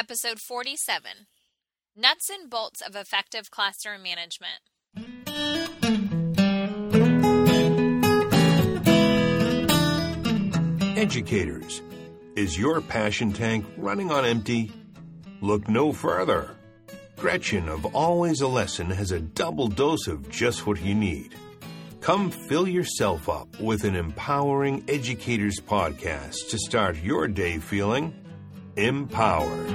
Episode 47 Nuts and Bolts of Effective Classroom Management. Educators, is your passion tank running on empty? Look no further. Gretchen of Always a Lesson has a double dose of just what you need. Come fill yourself up with an empowering educators podcast to start your day feeling empowered.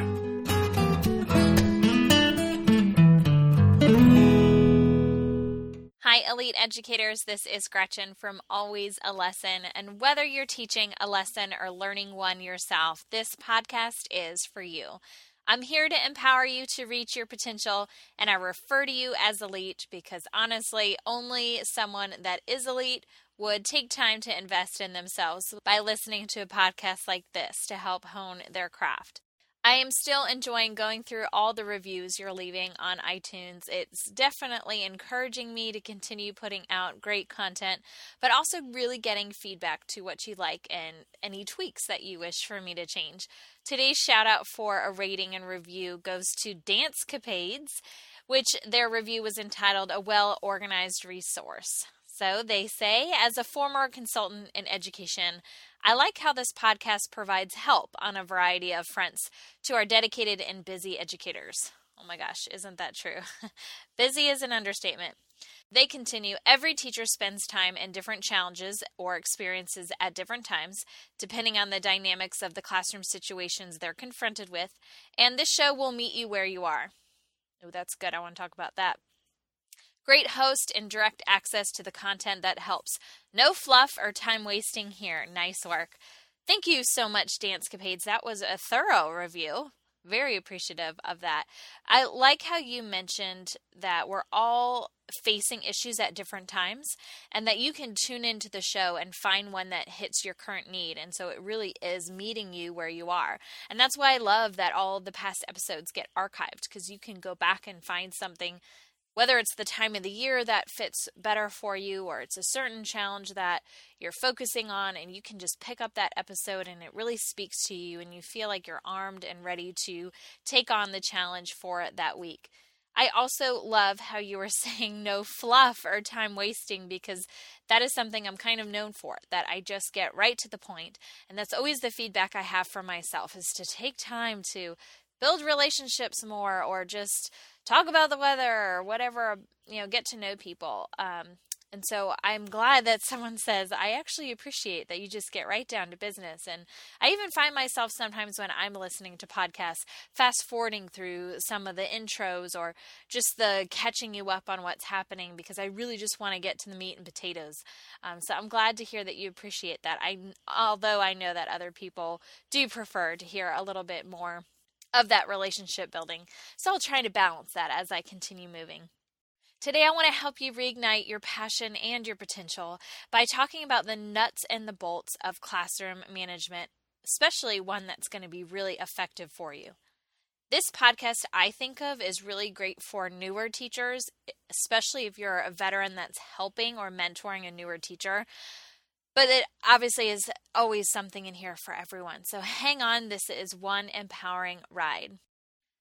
Hi, Elite Educators. This is Gretchen from Always a Lesson. And whether you're teaching a lesson or learning one yourself, this podcast is for you. I'm here to empower you to reach your potential, and I refer to you as elite because honestly, only someone that is elite would take time to invest in themselves by listening to a podcast like this to help hone their craft. I am still enjoying going through all the reviews you're leaving on iTunes. It's definitely encouraging me to continue putting out great content, but also really getting feedback to what you like and any tweaks that you wish for me to change. Today's shout out for a rating and review goes to Dance Capades, which their review was entitled A Well Organized Resource. So they say, as a former consultant in education, I like how this podcast provides help on a variety of fronts to our dedicated and busy educators. Oh my gosh, isn't that true? busy is an understatement. They continue every teacher spends time in different challenges or experiences at different times, depending on the dynamics of the classroom situations they're confronted with, and this show will meet you where you are. Oh, that's good. I want to talk about that. Great host and direct access to the content that helps. No fluff or time wasting here. Nice work. Thank you so much, Dance Capades. That was a thorough review. Very appreciative of that. I like how you mentioned that we're all facing issues at different times and that you can tune into the show and find one that hits your current need. And so it really is meeting you where you are. And that's why I love that all the past episodes get archived because you can go back and find something whether it's the time of the year that fits better for you or it's a certain challenge that you're focusing on and you can just pick up that episode and it really speaks to you and you feel like you're armed and ready to take on the challenge for that week. I also love how you were saying no fluff or time wasting because that is something I'm kind of known for, that I just get right to the point. And that's always the feedback I have for myself is to take time to build relationships more or just talk about the weather or whatever, you know, get to know people. Um, and so I'm glad that someone says, I actually appreciate that you just get right down to business. And I even find myself sometimes when I'm listening to podcasts, fast forwarding through some of the intros or just the catching you up on what's happening because I really just want to get to the meat and potatoes. Um, so I'm glad to hear that you appreciate that. I, although I know that other people do prefer to hear a little bit more of that relationship building. So I'll try to balance that as I continue moving. Today, I want to help you reignite your passion and your potential by talking about the nuts and the bolts of classroom management, especially one that's going to be really effective for you. This podcast, I think of, is really great for newer teachers, especially if you're a veteran that's helping or mentoring a newer teacher. But it obviously is always something in here for everyone. So hang on, this is one empowering ride.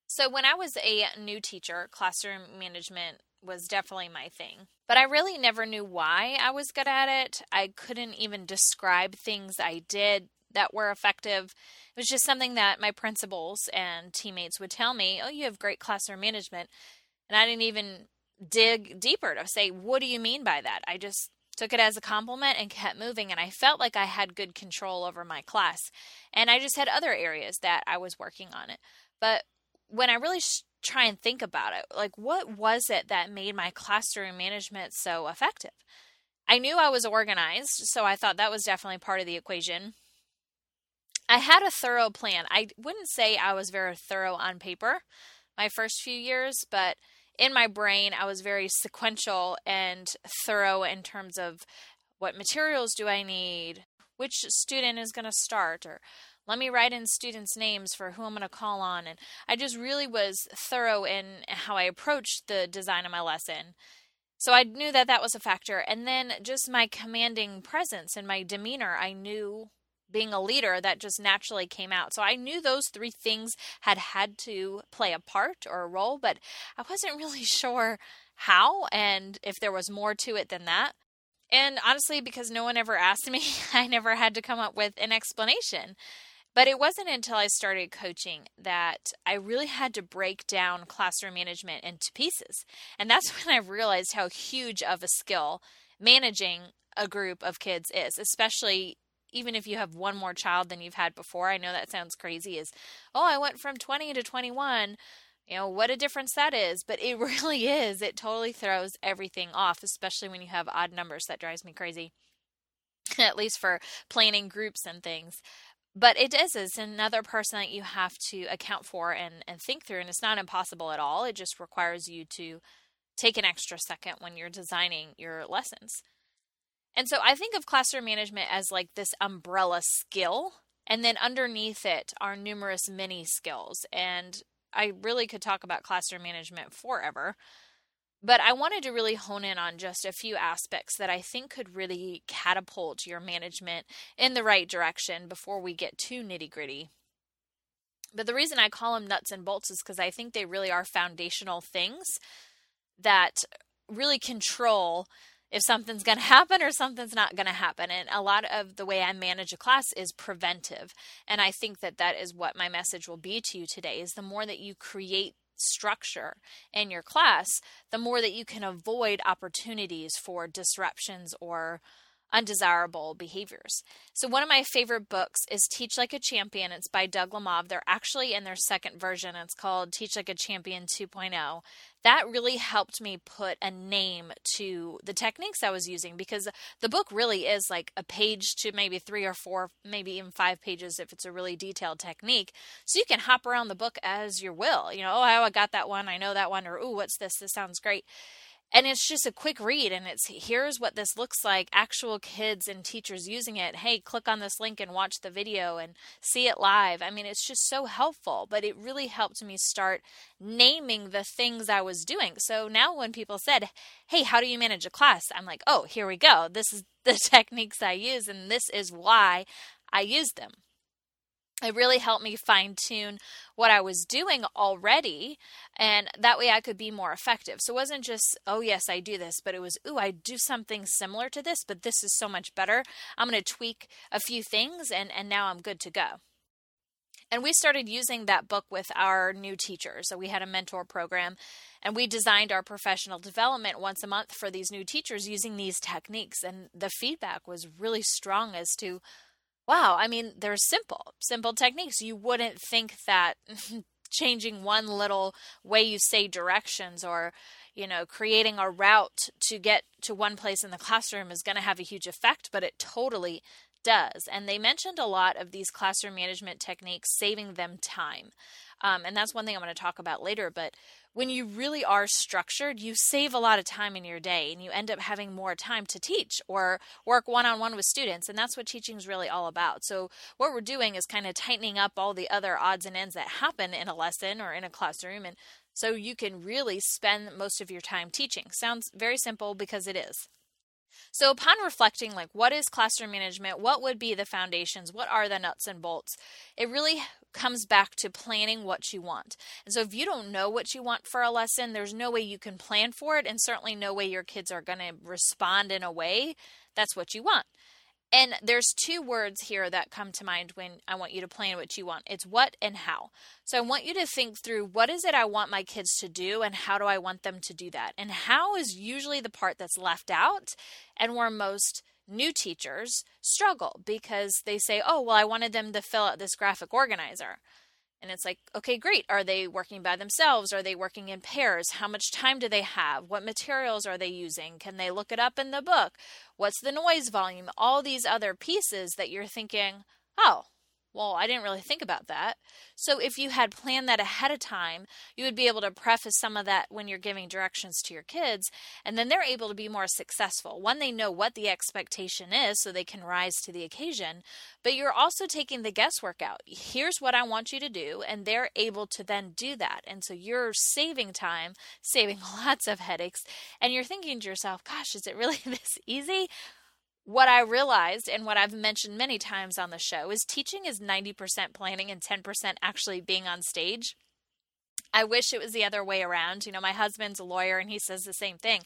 So when I was a new teacher, classroom management was definitely my thing. But I really never knew why I was good at it. I couldn't even describe things I did that were effective. It was just something that my principals and teammates would tell me, "Oh, you have great classroom management." And I didn't even dig deeper to say, "What do you mean by that?" I just took it as a compliment and kept moving and i felt like i had good control over my class and i just had other areas that i was working on it. But when i really sh- try and think about it like what was it that made my classroom management so effective? I knew i was organized so i thought that was definitely part of the equation. I had a thorough plan. I wouldn't say i was very thorough on paper my first few years but in my brain, I was very sequential and thorough in terms of what materials do I need, which student is going to start, or let me write in students' names for who I'm going to call on. And I just really was thorough in how I approached the design of my lesson. So I knew that that was a factor. And then just my commanding presence and my demeanor, I knew being a leader that just naturally came out. So I knew those three things had had to play a part or a role, but I wasn't really sure how and if there was more to it than that. And honestly, because no one ever asked me, I never had to come up with an explanation. But it wasn't until I started coaching that I really had to break down classroom management into pieces. And that's when I realized how huge of a skill managing a group of kids is, especially even if you have one more child than you've had before. I know that sounds crazy is, oh, I went from 20 to 21. You know, what a difference that is, but it really is. It totally throws everything off, especially when you have odd numbers. That drives me crazy. At least for planning groups and things but it is it's another person that you have to account for and, and think through and it's not impossible at all it just requires you to take an extra second when you're designing your lessons and so I think of classroom management as like this umbrella skill. And then underneath it are numerous mini skills. And I really could talk about classroom management forever. But I wanted to really hone in on just a few aspects that I think could really catapult your management in the right direction before we get too nitty gritty. But the reason I call them nuts and bolts is because I think they really are foundational things that really control if something's going to happen or something's not going to happen. And a lot of the way I manage a class is preventive. And I think that that is what my message will be to you today is the more that you create structure in your class, the more that you can avoid opportunities for disruptions or undesirable behaviors. So, one of my favorite books is Teach Like a Champion. It's by Doug Lemov. They're actually in their second version. It's called Teach Like a Champion 2.0 that really helped me put a name to the techniques I was using because the book really is like a page to maybe three or four, maybe even five pages if it's a really detailed technique. So you can hop around the book as you will. You know, oh, I got that one, I know that one, or oh, what's this? This sounds great and it's just a quick read and it's here's what this looks like actual kids and teachers using it hey click on this link and watch the video and see it live. I mean it's just so helpful but it really helped me start naming the things i was doing. So now when people said hey how do you manage a class? I'm like oh here we go. This is the techniques i use and this is why i use them it really helped me fine tune what I was doing already, and that way I could be more effective. So it wasn't just, oh, yes, I do this, but it was, ooh, I do something similar to this, but this is so much better. I'm going to tweak a few things, and, and now I'm good to go. And we started using that book with our new teachers. So we had a mentor program and we designed our professional development once a month for these new teachers using these techniques. And the feedback was really strong as to wow, I mean, they're simple, simple techniques. You wouldn't think that changing one little way you say directions or you know creating a route to get to one place in the classroom is going to have a huge effect but it totally does and they mentioned a lot of these classroom management techniques saving them time um, and that's one thing i'm going to talk about later but when you really are structured, you save a lot of time in your day and you end up having more time to teach or work one on one with students. And that's what teaching is really all about. So, what we're doing is kind of tightening up all the other odds and ends that happen in a lesson or in a classroom. And so you can really spend most of your time teaching. Sounds very simple because it is. So, upon reflecting, like, what is classroom management? What would be the foundations? What are the nuts and bolts? It really comes back to planning what you want. And so, if you don't know what you want for a lesson, there's no way you can plan for it, and certainly no way your kids are going to respond in a way that's what you want. And there's two words here that come to mind when I want you to plan what you want. It's what and how. So I want you to think through what is it I want my kids to do and how do I want them to do that? And how is usually the part that's left out and where most new teachers struggle because they say, "Oh, well I wanted them to fill out this graphic organizer." And it's like, okay, great. Are they working by themselves? Are they working in pairs? How much time do they have? What materials are they using? Can they look it up in the book? What's the noise volume? All these other pieces that you're thinking, oh, well, I didn't really think about that. So, if you had planned that ahead of time, you would be able to preface some of that when you're giving directions to your kids, and then they're able to be more successful. One, they know what the expectation is so they can rise to the occasion, but you're also taking the guesswork out. Here's what I want you to do, and they're able to then do that. And so you're saving time, saving lots of headaches, and you're thinking to yourself, gosh, is it really this easy? What I realized and what I've mentioned many times on the show is teaching is 90% planning and 10% actually being on stage. I wish it was the other way around. You know, my husband's a lawyer and he says the same thing.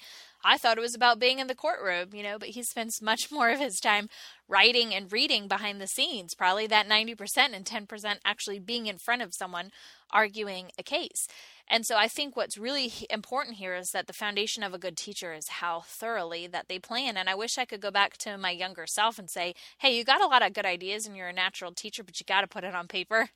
I thought it was about being in the courtroom, you know, but he spends much more of his time writing and reading behind the scenes, probably that 90% and 10% actually being in front of someone arguing a case. And so I think what's really important here is that the foundation of a good teacher is how thoroughly that they plan. And I wish I could go back to my younger self and say, hey, you got a lot of good ideas and you're a natural teacher, but you got to put it on paper.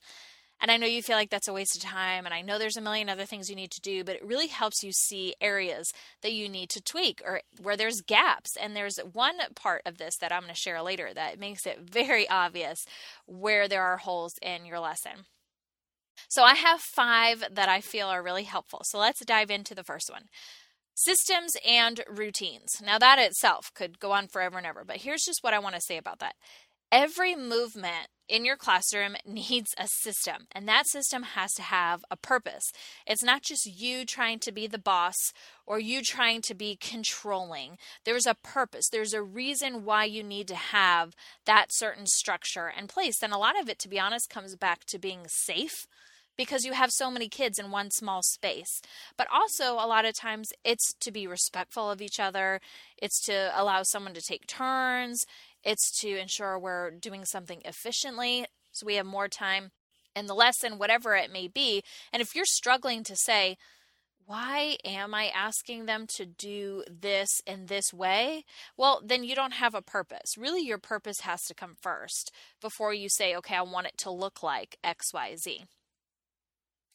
And I know you feel like that's a waste of time, and I know there's a million other things you need to do, but it really helps you see areas that you need to tweak or where there's gaps. And there's one part of this that I'm going to share later that makes it very obvious where there are holes in your lesson. So I have five that I feel are really helpful. So let's dive into the first one. Systems and routines. Now, that itself could go on forever and ever, but here's just what I want to say about that. Every movement in your classroom needs a system, and that system has to have a purpose. It's not just you trying to be the boss or you trying to be controlling. There's a purpose, there's a reason why you need to have that certain structure in place. And a lot of it, to be honest, comes back to being safe because you have so many kids in one small space. But also, a lot of times, it's to be respectful of each other, it's to allow someone to take turns, it's to ensure we're doing something efficiently so we have more time in the lesson, whatever it may be. And if you're struggling to say, why am I asking them to do this in this way? Well, then you don't have a purpose. Really, your purpose has to come first before you say, okay, I want it to look like XYZ.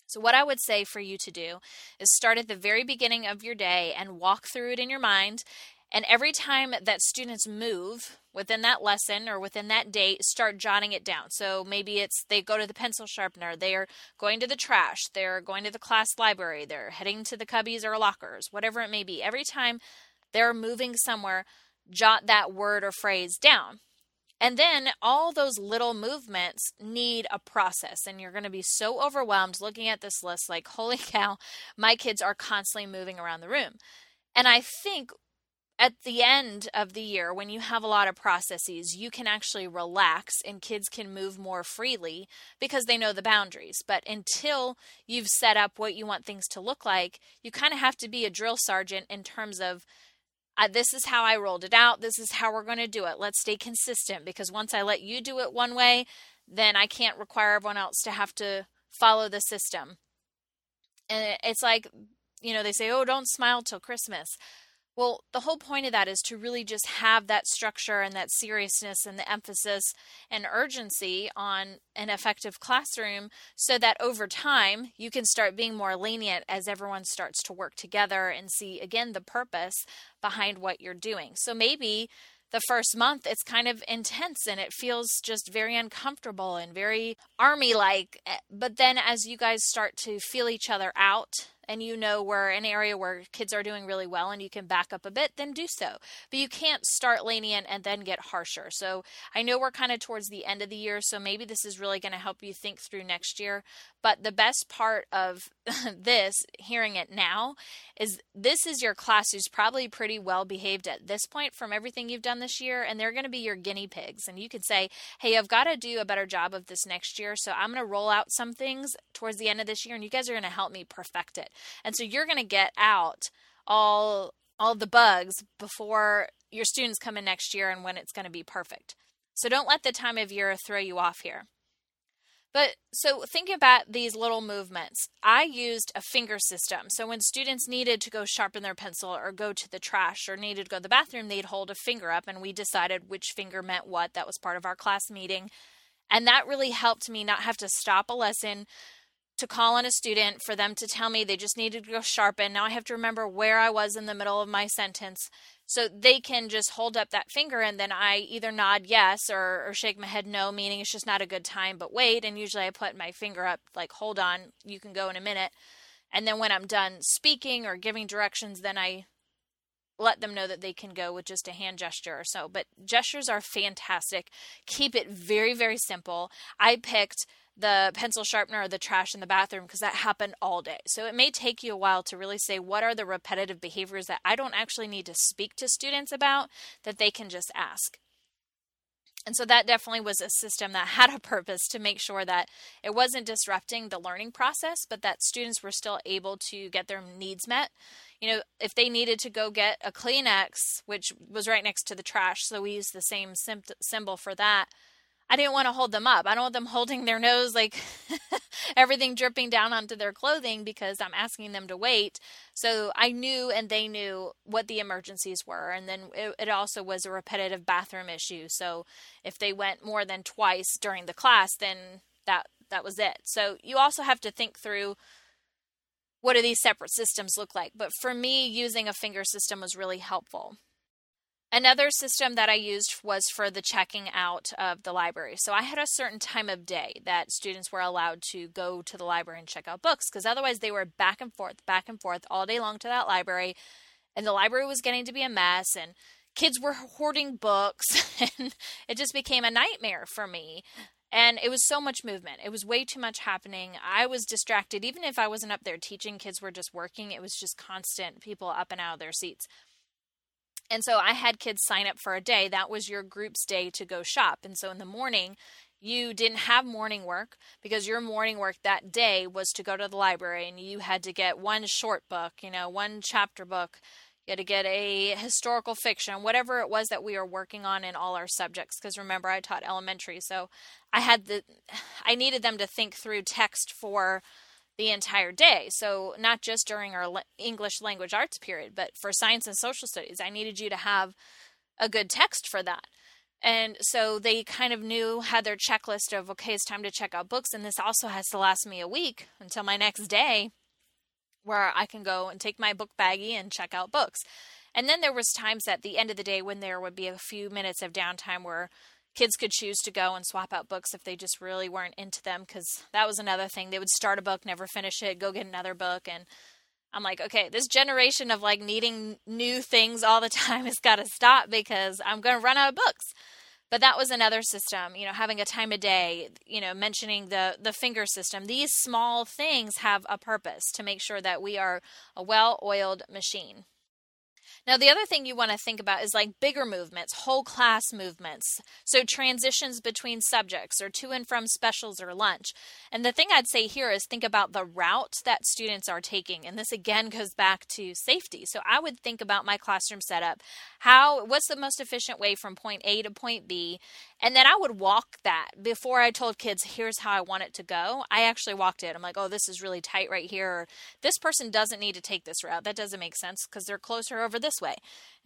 So, what I would say for you to do is start at the very beginning of your day and walk through it in your mind. And every time that students move within that lesson or within that date, start jotting it down. So maybe it's they go to the pencil sharpener, they're going to the trash, they're going to the class library, they're heading to the cubbies or lockers, whatever it may be. Every time they're moving somewhere, jot that word or phrase down. And then all those little movements need a process. And you're going to be so overwhelmed looking at this list like, holy cow, my kids are constantly moving around the room. And I think at the end of the year, when you have a lot of processes, you can actually relax and kids can move more freely because they know the boundaries. But until you've set up what you want things to look like, you kind of have to be a drill sergeant in terms of uh, this is how I rolled it out. This is how we're going to do it. Let's stay consistent because once I let you do it one way, then I can't require everyone else to have to follow the system. And it's like, you know, they say, oh, don't smile till Christmas. Well, the whole point of that is to really just have that structure and that seriousness and the emphasis and urgency on an effective classroom so that over time you can start being more lenient as everyone starts to work together and see again the purpose behind what you're doing. So maybe the first month it's kind of intense and it feels just very uncomfortable and very army like eh, but then as you guys start to feel each other out and you know where an area where kids are doing really well and you can back up a bit, then do so. But you can't start lenient and then get harsher. So I know we're kind of towards the end of the year, so maybe this is really going to help you think through next year. But the best part of this, hearing it now, is this is your class who's probably pretty well behaved at this point from everything you've done this year, and they're going to be your guinea pigs. And you could say, hey, I've got to do a better job of this next year, so I'm going to roll out some things towards the end of this year, and you guys are going to help me perfect it. And so you're going to get out all all the bugs before your students come in next year and when it's going to be perfect. So don't let the time of year throw you off here. But so think about these little movements. I used a finger system. So when students needed to go sharpen their pencil or go to the trash or needed to go to the bathroom, they'd hold a finger up and we decided which finger meant what. That was part of our class meeting. And that really helped me not have to stop a lesson, to call on a student for them to tell me they just needed to go sharpen. Now I have to remember where I was in the middle of my sentence. So they can just hold up that finger and then I either nod yes or, or shake my head no, meaning it's just not a good time, but wait. And usually I put my finger up, like, hold on, you can go in a minute. And then when I'm done speaking or giving directions, then I let them know that they can go with just a hand gesture or so. But gestures are fantastic. Keep it very, very simple. I picked the pencil sharpener or the trash in the bathroom because that happened all day. So it may take you a while to really say what are the repetitive behaviors that I don't actually need to speak to students about that they can just ask. And so that definitely was a system that had a purpose to make sure that it wasn't disrupting the learning process, but that students were still able to get their needs met. You know, if they needed to go get a Kleenex, which was right next to the trash, so we used the same symbol for that I didn't want to hold them up. I don't want them holding their nose like everything dripping down onto their clothing because I'm asking them to wait. So I knew and they knew what the emergencies were. And then it, it, also was a repetitive bathroom issue. So if they went more than twice during the class, then that that was it. So you also have to think through what do these separate systems look like. But for me, using a finger system was really helpful. Another system that I used was for the checking out of the library. So I had a certain time of day that students were allowed to go to the library and check out books because otherwise they were back and forth, back and forth all day long to that library. And the library was getting to be a mess and kids were hoarding books and it just became a nightmare for me. And it was so much movement. It was way too much happening. I was distracted. Even if I wasn't up there teaching, kids were just working. It was just constant people up and out of their seats. And so I had kids sign up for a day. That was your group's day to go shop. And so in the morning, you didn't have morning work because your morning work that day was to go to the library and you had to get one short book, you know, one chapter book. You had to get a historical fiction, whatever it was that we were working on in all our subjects. Because remember, I taught elementary, so I had the, I needed them to think through text for the entire day. So, not just during our English language arts period, but for science and social studies, I needed you to have a good text for that. And so they kind of knew, had their checklist of, okay, it's time to check out books. And this also has to last me a week until my next day where I can go and take my book baggie and check out books. And then there was times at the end of the day when there would be a few minutes of downtime where kids could choose to go and swap out books if they just really weren't into them because that was another thing. They would start a book never finish it go get another book and i'm like okay this generation of like needing new things all the time has got to stop because i'm going to run out of books. But that was another system you know having a time of day you know mentioning the the finger system. These small things have a purpose to make sure that we are a well oiled machine now, the other thing you want to think about is like bigger movements, whole class movements. So, transitions between subjects or to and from specials or lunch. And the thing I'd say here is think about the route that students are taking. And this again goes back to safety. So, I would think about my classroom setup. How, what's the most efficient way from point A to point B? And then I would walk that before I told kids, here's how I want it to go. I actually walked it. I'm like, oh, this is really tight right here. This person doesn't need to take this route. That doesn't make sense because they're closer over this way.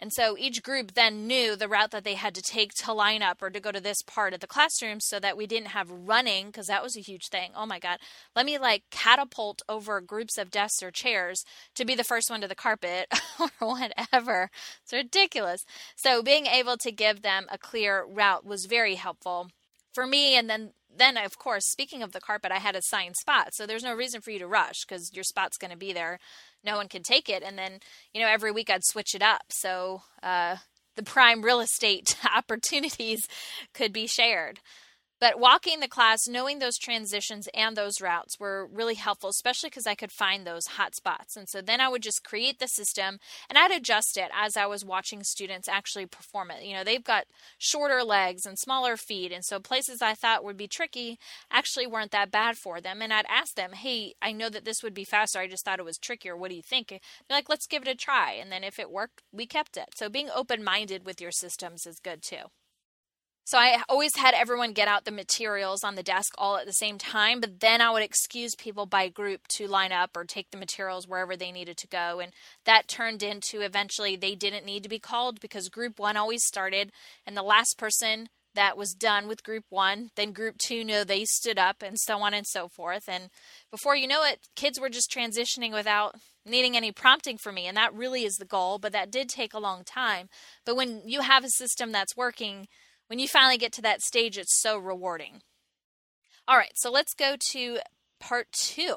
And so each group then knew the route that they had to take to line up or to go to this part of the classroom so that we didn't have running because that was a huge thing. Oh my God. Let me like catapult over groups of desks or chairs to be the first one to the carpet or whatever. It's ridiculous. So being able to give them a clear route was very helpful for me and then then of course speaking of the carpet i had assigned spots so there's no reason for you to rush because your spot's going to be there. No one can take it. And then you know every week i'd switch it up. So uh, the prime real estate opportunities could be shared but walking the class, knowing those transitions and those routes were really helpful, especially because I could find those hot spots. And so then I would just create the system and I'd adjust it as I was watching students actually perform it. You know, they've got shorter legs and smaller feet. And so places I thought would be tricky actually weren't that bad for them. And I'd ask them, hey, I know that this would be faster. I just thought it was trickier. What do you think? They're like, let's give it a try. And then if it worked, we kept it. So being open minded with your systems is good too. So I always had everyone get out the materials on the desk all at the same time, but then I would excuse people by group to line up or take the materials wherever they needed to go. And that turned into eventually they didn't need to be called because group one always started, and the last person that was done with group one, then group two knew they stood up, and so on and so forth. And before you know it, kids were just transitioning without needing any prompting for me. And that really is the goal, but that did take a long time. But when you have a system that's working, when you finally get to that stage, it's so rewarding. All right, so let's go to part two.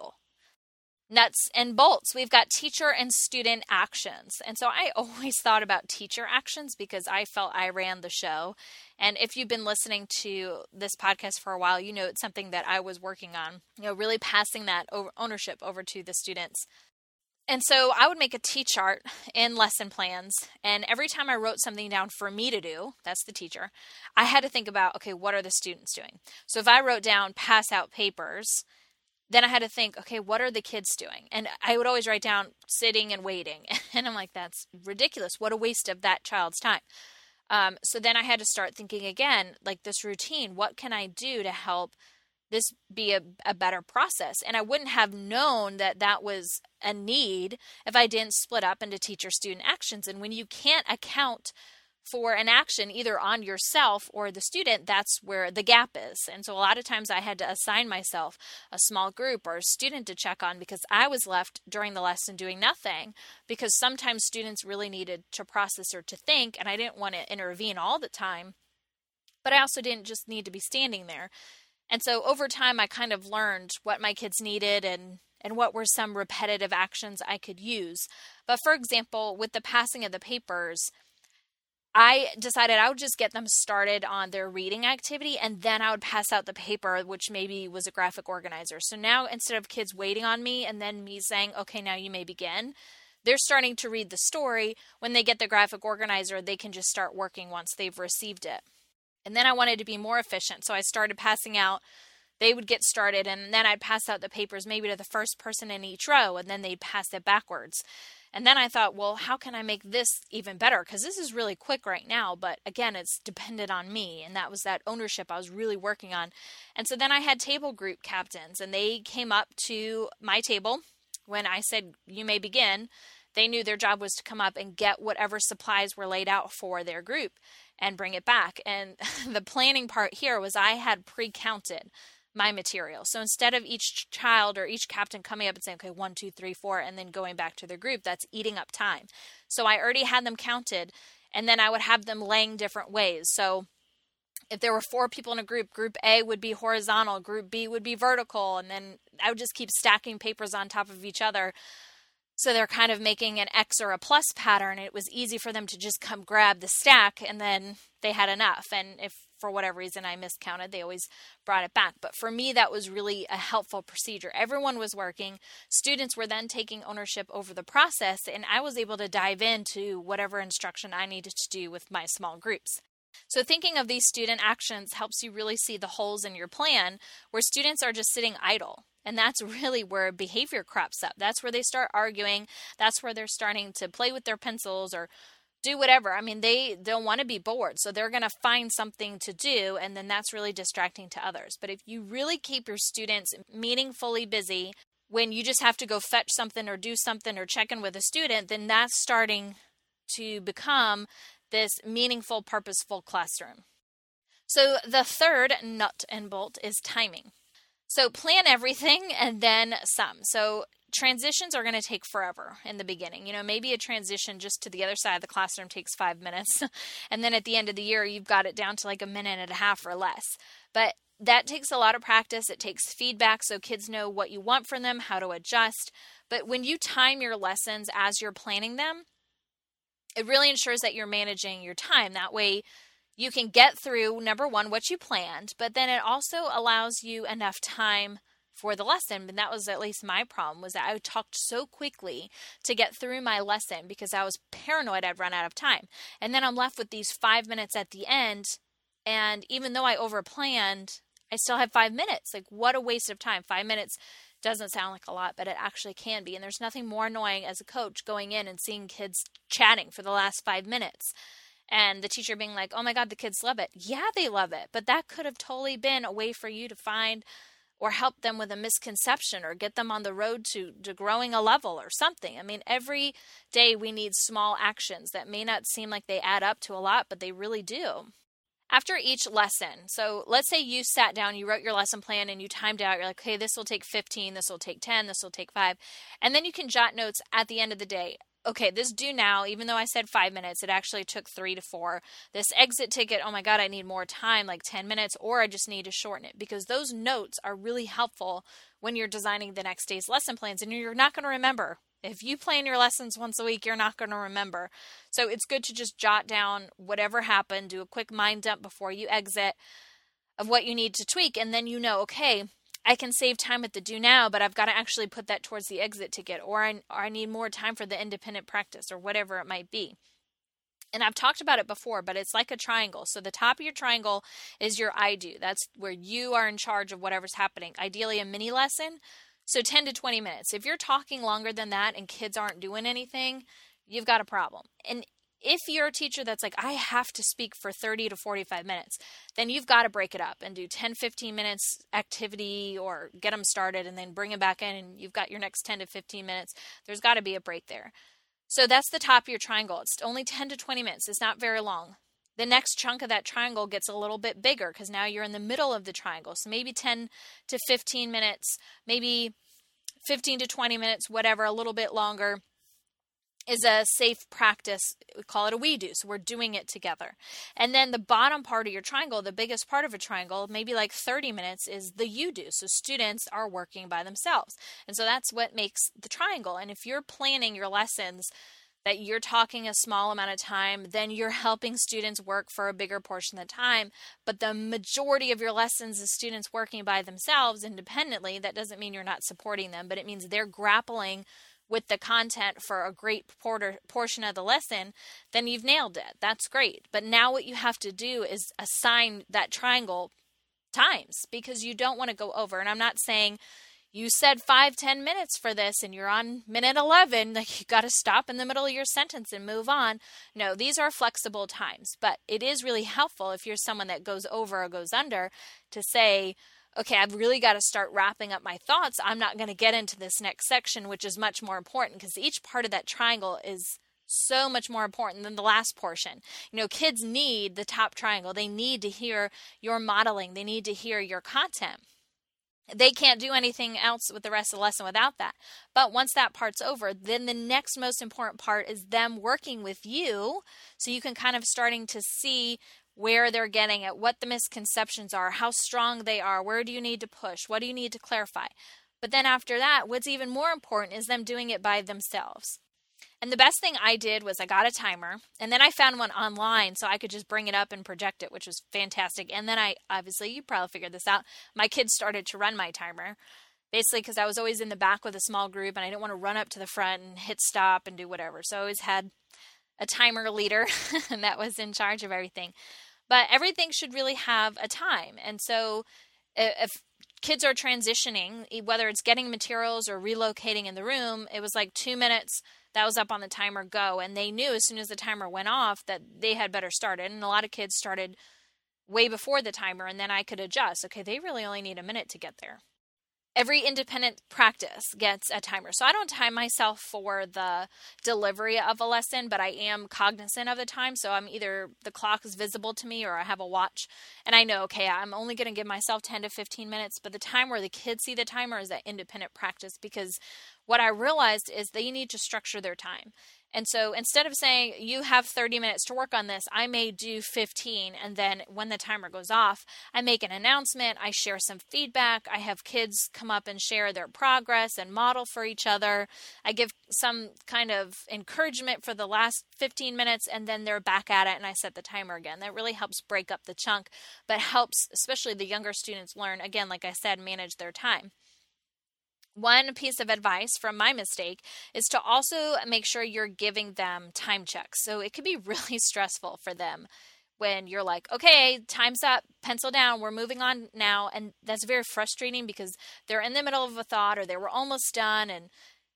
nuts and bolts. We've got teacher and student actions. And so I always thought about teacher actions because I felt I ran the show. And if you've been listening to this podcast for a while, you know it's something that I was working on, you know, really passing that ownership over to the students. And so I would make a T chart in lesson plans. And every time I wrote something down for me to do, that's the teacher, I had to think about, okay, what are the students doing? So if I wrote down pass out papers, then I had to think, okay, what are the kids doing? And I would always write down sitting and waiting. And I'm like, that's ridiculous. What a waste of that child's time. Um, so then I had to start thinking again, like this routine, what can I do to help this be a, a better process? And I wouldn't have known that that was a need if I didn't split up into teacher student actions. And when you can't account for an action either on yourself or the student, that's where the gap is. And so a lot of times I had to assign myself a small group or a student to check on because I was left during the lesson doing nothing because sometimes students really needed to process or to think, and I didn't want to intervene all the time. But I also didn't just need to be standing there. And so over time, I kind of learned what my kids needed and and what were some repetitive actions I could use. But for example, with the passing of the papers, I decided I would just get them started on their reading activity and then I would pass out the paper, which maybe was a graphic organizer. So now instead of kids waiting on me and then me saying, okay, now you may begin, they're starting to read the story. When they get the graphic organizer, they can just start working once they've received it. And then I wanted to be more efficient. So I started passing out they would get started and then I'd pass out the papers maybe to the first person in each row and then they'd pass it backwards. And then I thought, well, how can I make this even better? Because this is really quick right now, but again, it's dependent on me. And that was that ownership I was really working on. And so then I had table group captains, and they came up to my table when I said, you may begin. They knew their job was to come up and get whatever supplies were laid out for their group and bring it back. And the planning part here was I had pre counted my material. So instead of each child or each captain coming up and saying, okay, one, two, three, four, and then going back to their group, that's eating up time. So I already had them counted, and then I would have them laying different ways. So if there were four people in a group, group A would be horizontal, group B would be vertical, and then I would just keep stacking papers on top of each other. So they're kind of making an X or a plus pattern. It was easy for them to just come grab the stack and then they had enough. And if for whatever reason I miscounted, they always brought it back. But for me, that was really a helpful procedure. Everyone was working. Students were then taking ownership over the process, and I was able to dive into whatever instruction I needed to do with my small groups. So, thinking of these student actions helps you really see the holes in your plan where students are just sitting idle. And that's really where behavior crops up. That's where they start arguing. That's where they're starting to play with their pencils or do whatever. I mean, they don't want to be bored, so they're going to find something to do, and then that's really distracting to others. But if you really keep your students meaningfully busy, when you just have to go fetch something or do something or check in with a student, then that's starting to become this meaningful, purposeful classroom. So the third nut and bolt is timing. So plan everything and then some. So transitions are going to take forever in the beginning. You know, maybe a transition just to the other side of the classroom takes five minutes. and then at the end of the year, you've got it down to like a minute and a half or less. But that takes a lot of practice. It takes feedback so kids know what you want from them, how to adjust. But when you time your lessons as you're planning them, it really ensures that you're managing your time. That way, you can get through number one, what you planned, but then it also allows you enough time for the lesson. And that was at least my problem was that i talked so quickly to get through my lesson because i was paranoid i'd run out of time. And then i'm left with these five minutes at the end. And even though i overplanned i still have five minutes. Like what a waste of time. Five minutes doesn't sound like a lot but it actually can be. And there's nothing more annoying as a coach going in and seeing kids chatting for the last five minutes and the teacher being like, oh my God, the kids love it. Yeah, they love it. But that could have totally been a way for you to find or help them with a misconception or get them on the road to, to growing a level or something. I mean, every day we need small actions that may not seem like they add up to a lot, but they really do. After each lesson, so let's say you sat down, you wrote your lesson plan, and you timed out. You're like, okay, this will take 15, this will take 10, this will take five. And then you can jot notes at the end of the day okay, this do now, even though I said five minutes, it actually took three to four. This exit ticket, oh my God, I need more time, like 10 minutes, or I just need to shorten it because those notes are really helpful when you're designing the next day's lesson plans and you're not going to remember. If you plan your lessons once a week, you're not going to remember. So it's good to just jot down whatever happened, do a quick mind dump before you exit of what you need to tweak, and then you know, okay, I can save time at the do now, but I've got to actually put that towards the exit ticket, or I, or I need more time for the independent practice, or whatever it might be. And I've talked about it before, but it's like a triangle. So the top of your triangle is your I do. That's where you are in charge of whatever's happening. Ideally, a mini lesson. So 10 to 20 minutes. If you're talking longer than that and kids aren't doing anything, you've got a problem. And if you're a teacher that's like, I have to speak for 30 to 45 minutes, then you've got to break it up and do 10, 15 minutes activity or get them started and then bring them back in and you've got your next 10 to 15 minutes. There's got to be a break there. So that's the top of your triangle. It's only 10 to 20 minutes. It's not very long. The next chunk of that triangle gets a little bit bigger because now you're in the middle of the triangle. So maybe 10 to 15 minutes, maybe 15 to 20 minutes, whatever, a little bit longer is a safe practice. We call it a we do. So we're doing it together. And then the bottom part of your triangle, the biggest part of a triangle, maybe like 30 minutes, is the you do. So students are working by themselves. And so that's what makes the triangle. And if you're planning your lessons, that you're talking a small amount of time, then you're helping students work for a bigger portion of the time. But the majority of your lessons is students working by themselves independently. That doesn't mean you're not supporting them, but it means they're grappling with the content for a great porter, portion of the lesson, then you've nailed it. That's great. But now what you have to do is assign that triangle times because you don't want to go over. And I'm not saying you said five, ten minutes for this and you're on minute 11, like you got to stop in the middle of your sentence and move on. No, these are flexible times, but it is really helpful if you're someone that goes over or goes under to say, okay, I've really got to start wrapping up my thoughts. I'm not going to get into this next section, which is much more important because each part of that triangle is so much more important than the last portion. You know, kids need the top triangle. They need to hear your modeling. They need to hear your content. They can't do anything else with the rest of the lesson without that. But once that part's over, then the next most important part is them working with you so you can kind of starting to see where they're getting it, what the misconceptions are, how strong they are, where do you need to push, what do you need to clarify. But then after that, what's even more important is them doing it by themselves. And the best thing I did was I got a timer and then I found one online so I could just bring it up and project it, which was fantastic. And then I obviously, you probably figured this out, my kids started to run my timer. Basically, because I was always in the back with a small group and I didn't want to run up to the front and hit stop and do whatever. So I always had a timer leader that was in charge of everything. But everything should really have a time. And so if kids are transitioning, whether it's getting materials or relocating in the room, it was like two minutes that was up on the timer go. And they knew as soon as the timer went off that they had better start it. And a lot of kids started way before the timer, and then I could adjust. Okay, they really only need a minute to get there every independent practice gets a timer. So I don't time myself for the delivery of a lesson, but I am cognizant of the time. So I'm either the clock is visible to me or I have a watch and I know, okay, I'm only going to give myself 10 to 15 minutes. But the time where the kids see the timer is that independent practice because what I realized is they need to structure their time. And so instead of saying you have 30 minutes to work on this, I may do 15. And then when the timer goes off, I make an announcement, I share some feedback, I have kids come up and share their progress and model for each other. I give some kind of encouragement for the last 15 minutes, and then they're back at it and I set the timer again. That really helps break up the chunk, but helps, especially the younger students, learn, again, like I said, manage their time. One piece of advice from my mistake is to also make sure you're giving them time checks. So it could be really stressful for them when you're like, okay, time's up, pencil down, we're moving on now. And that's very frustrating because they're in the middle of a thought or they were almost done and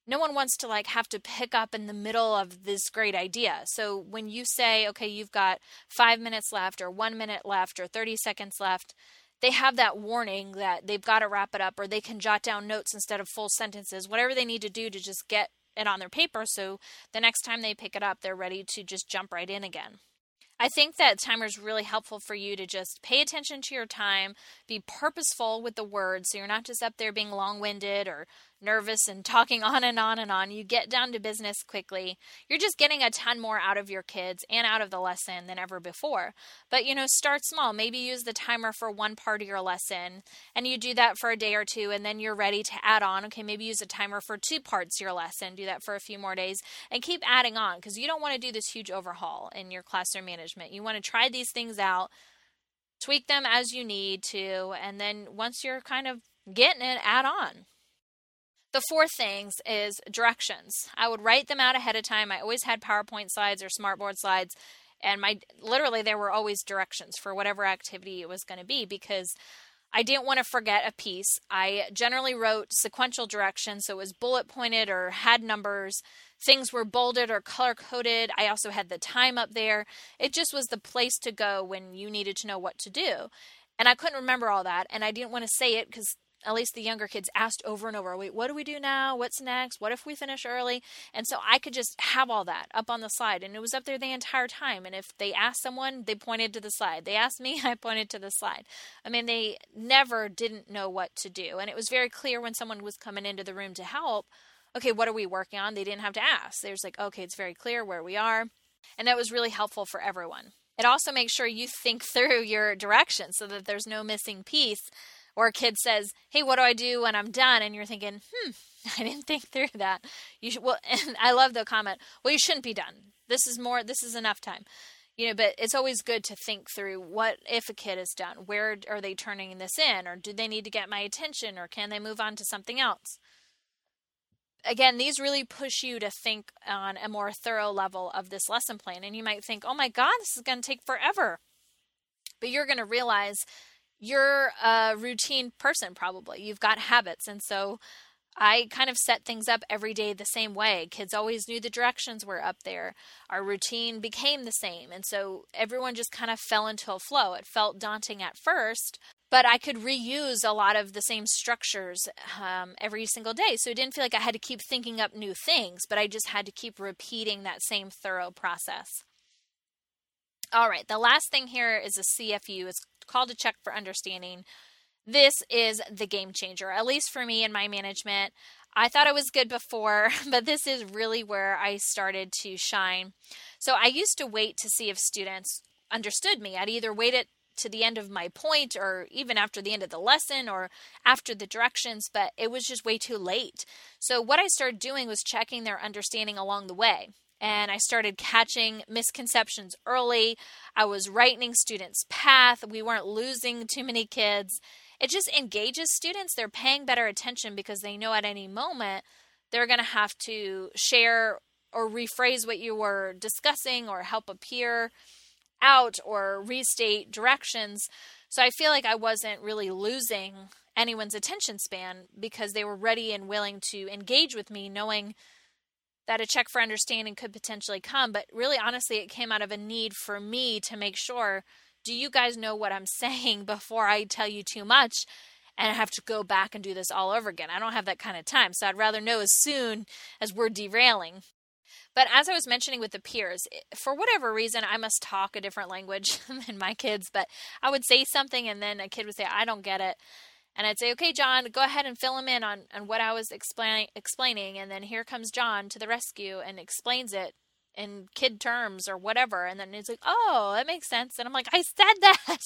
no one wants to like have to pick up in the middle of this great idea. So when you say, okay, you've got five minutes left or one minute left or 30 seconds left, they have that warning that they've got to wrap it up or they can jot down notes instead of full sentences, whatever they need to do to just get it on their paper so the next time they pick it up, they're ready to just jump right in again. I think that timer is really helpful for you to just pay attention to your time, be purposeful with the words so you're not just up there being long winded or nervous and talking on and on and on. You get down to business quickly. You're just getting a ton more out of your kids and out of the lesson than ever before. But, you know, start small. Maybe use the timer for one part of your lesson and you do that for a day or two and then you're ready to add on. Okay, maybe use a timer for two parts your lesson. Do that for a few more days and keep adding on because you don't want to do this huge overhaul in your classroom management. You want to try these things out, tweak them as you need to, and then once you're kind of getting it, add on. The fourth things is directions. I would write them out ahead of time. I always had PowerPoint slides or smartboard slides and my literally there were always directions for whatever activity it was going to be because I didn't want to forget a piece. I generally wrote sequential directions, so it was bullet pointed or had numbers. Things were bolded or color coded. I also had the time up there. It just was the place to go when you needed to know what to do. And I couldn't remember all that, and I didn't want to say it because at least the younger kids asked over and over, wait, what do we do now? What's next? What if we finish early? And so I could just have all that up on the slide and it was up there the entire time. And if they asked someone, they pointed to the slide. They asked me, I pointed to the slide. I mean, they never didn't know what to do. And it was very clear when someone was coming into the room to help, okay, what are we working on? They didn't have to ask. There's like, okay, it's very clear where we are. And that was really helpful for everyone. It also makes sure you think through your directions so that there's no missing piece or a kid says, "Hey, what do I do when I'm done?" and you're thinking, "Hmm, I didn't think through that." You should well, and I love the comment. Well, you shouldn't be done. This is more. This is enough time. You know, but it's always good to think through what if a kid is done. Where are they turning this in, or do they need to get my attention, or can they move on to something else? Again, these really push you to think on a more thorough level of this lesson plan. And you might think, oh my God, this is going to take forever. But you're going to realize you're a routine person probably you've got habits and so I kind of set things up every day the same way. Kids always knew the directions were up there. Our routine became the same. And so everyone just kind of fell into a flow. It felt daunting at first, but I could reuse a lot of the same structures um, every single day. So it didn't feel like I had to keep thinking up new things, but I just had to keep repeating that same thorough process. All right, the last thing here is a CFU. It's called to check for understanding. This is the game changer, at least for me and my management. I thought it was good before, but this is really where I started to shine. So I used to wait to see if students understood me. I'd either wait it to the end of my point or even after the end of the lesson or after the directions, but it was just way too late. So what I started doing was checking their understanding along the way and I started catching misconceptions early. I was rightening students' path. We weren't losing too many kids. It just engages students. They're paying better attention because they know at any moment they're going to have to share or rephrase what you were discussing or help a peer out or restate directions. So I feel like I wasn't really losing anyone's attention span because they were ready and willing to engage with me, knowing that a check for understanding could potentially come. But really, honestly, it came out of a need for me to make sure do you guys know what I'm saying before I tell you too much? And I have to go back and do this all over again. I don't have that kind of time. So I'd rather know as soon as we're derailing. But as I was mentioning with the peers, eh, for whatever reason, I must talk a different language than my kids. But I would say something, and then a kid would say, I don't get it and I'd say, "Okay, John, go ahead and fill him in on, on what I was explain, explaining." And then here comes John to the rescue and explains it in kid terms or whatever. And then he's like, "Oh, that makes sense." And I'm like, "I said that,"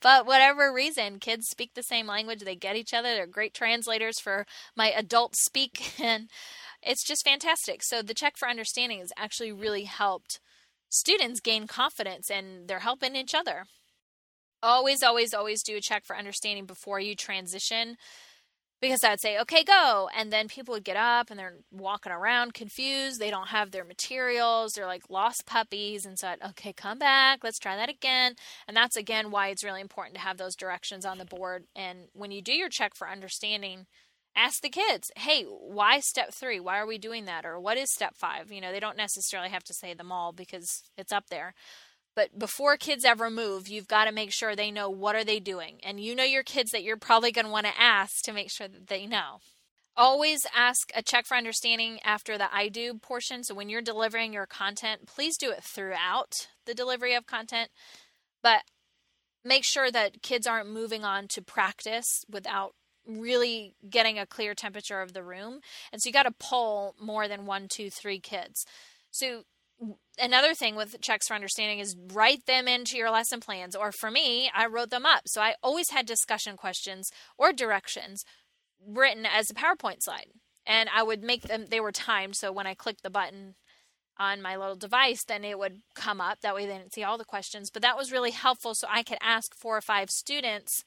but whatever reason, kids speak the same language. They get each other. They're great translators for my adult speak, and it's just fantastic. So the check for understanding has actually really helped students gain confidence, and they're helping each other always, always, always do a check for understanding before you transition. Because I'd say, okay, go. And then people would get up and they're walking around confused. They don't have their materials. They're like lost puppies. And so I'd, okay, come back. Let's try that again. And that's again why it's really important to have those directions on the board. And when you do your check for understanding, ask the kids, hey, why step three? Why are we doing that? Or what is step five? You know, they don't necessarily have to say them all because it's up there. But before kids ever move, you've got to make sure they know what are they doing. And you know your kids that you're probably going to want to ask to make sure that they know. Always ask a check for understanding after the I do portion. So when you're delivering your content, please do it throughout the delivery of content. But make sure that kids aren't moving on to practice without really getting a clear temperature of the room. And so you got to poll more than one, two, three kids. So another thing with checks for understanding is write them into your lesson plans. Or for me, I wrote them up. So I always had discussion questions or directions written as a PowerPoint slide. And I would make them, they were timed. So when I clicked the button, on my little device, then it would come up. That way they didn't see all the questions. But that was really helpful so I could ask four or five students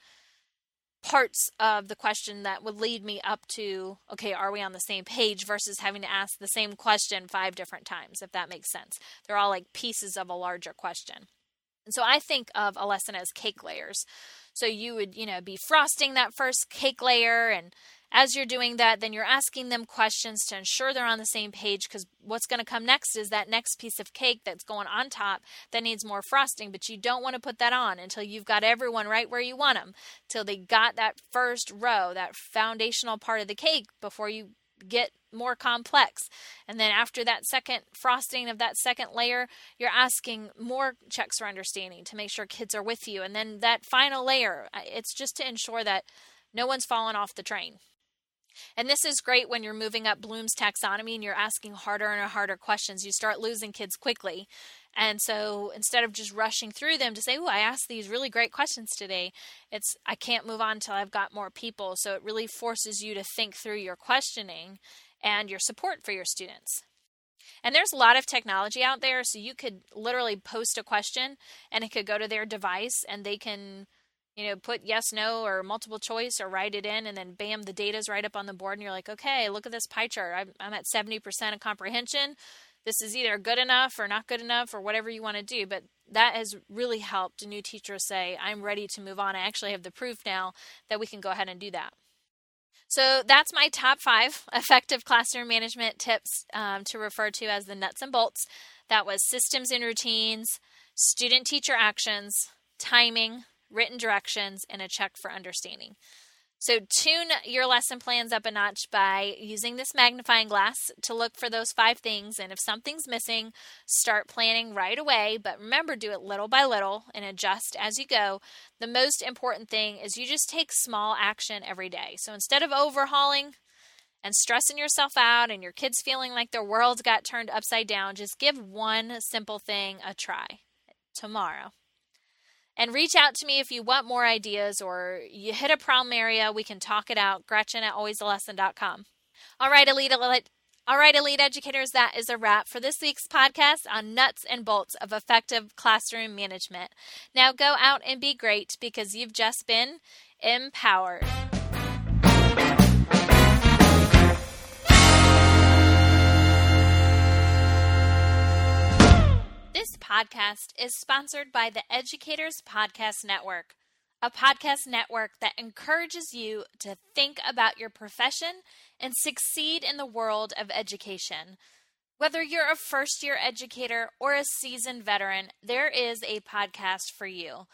parts of the question that would lead me up to okay are we on the same page versus having to ask the same question five different times if that makes sense. They're all like pieces of a larger question. And so i think of a lesson as cake layers. So you would you know be frosting that first cake layer and as you're doing that, then you're asking them questions to ensure they're on the same page because what's going to come next is that next piece of cake that's going on top that needs more frosting, but you don't want to put that on until you've got everyone right where you want them, till they got that first row, that foundational part of the cake before you get more complex. And then after that second frosting of that second layer, you're asking more checks for understanding to make sure kids are with you. And then that final layer, it's just to ensure that no one's fallen off the train. And this is great when you're moving up Bloom's taxonomy and you're asking harder and harder questions. You start losing kids quickly. And so instead of just rushing through them to say, Oh, I asked these really great questions today, it's I can't move on until I've got more people. So it really forces you to think through your questioning and your support for your students. And there's a lot of technology out there, so you could literally post a question and it could go to their device and they can you know, put yes, no, or multiple choice, or write it in, and then bam, the data's right up on the board, and you're like, okay, look at this pie chart. I'm, I'm at 70% of comprehension. This is either good enough or not good enough, or whatever you want to do. But that has really helped new teachers say, I'm ready to move on. I actually have the proof now that we can go ahead and do that. So that's my top five effective classroom management tips um, to refer to as the nuts and bolts. That was systems and routines, student teacher actions, timing, written directions, and a check for understanding. So, tune your lesson plans up a notch by using this magnifying glass to look for those five things. And if something's missing, start planning right away. But remember, do it little by little and adjust as you go. The most important thing is you just take small action every day. So, instead of overhauling and stressing yourself out and your kids feeling like their world got turned upside down, just give one simple thing a try tomorrow. And reach out to me if you want more ideas or you hit a problem area. We can talk it out. Gretchen at alwaysalesson.com. All right, Elite, Elite. All right, Elite Educators, that is a wrap for this week's podcast on nuts and bolts of effective classroom management. Now go out and be great because you've just been empowered. Podcast is sponsored by the Educators Podcast Network, a podcast network that encourages you to think about your profession and succeed in the world of education. Whether you're a first year educator or a seasoned veteran, there is a podcast for you.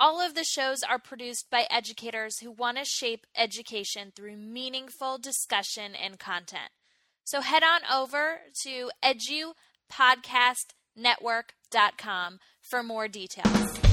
All of the shows are produced by educators who want to shape education through meaningful discussion and content. So head on over to edupodcast.com network.com for more details.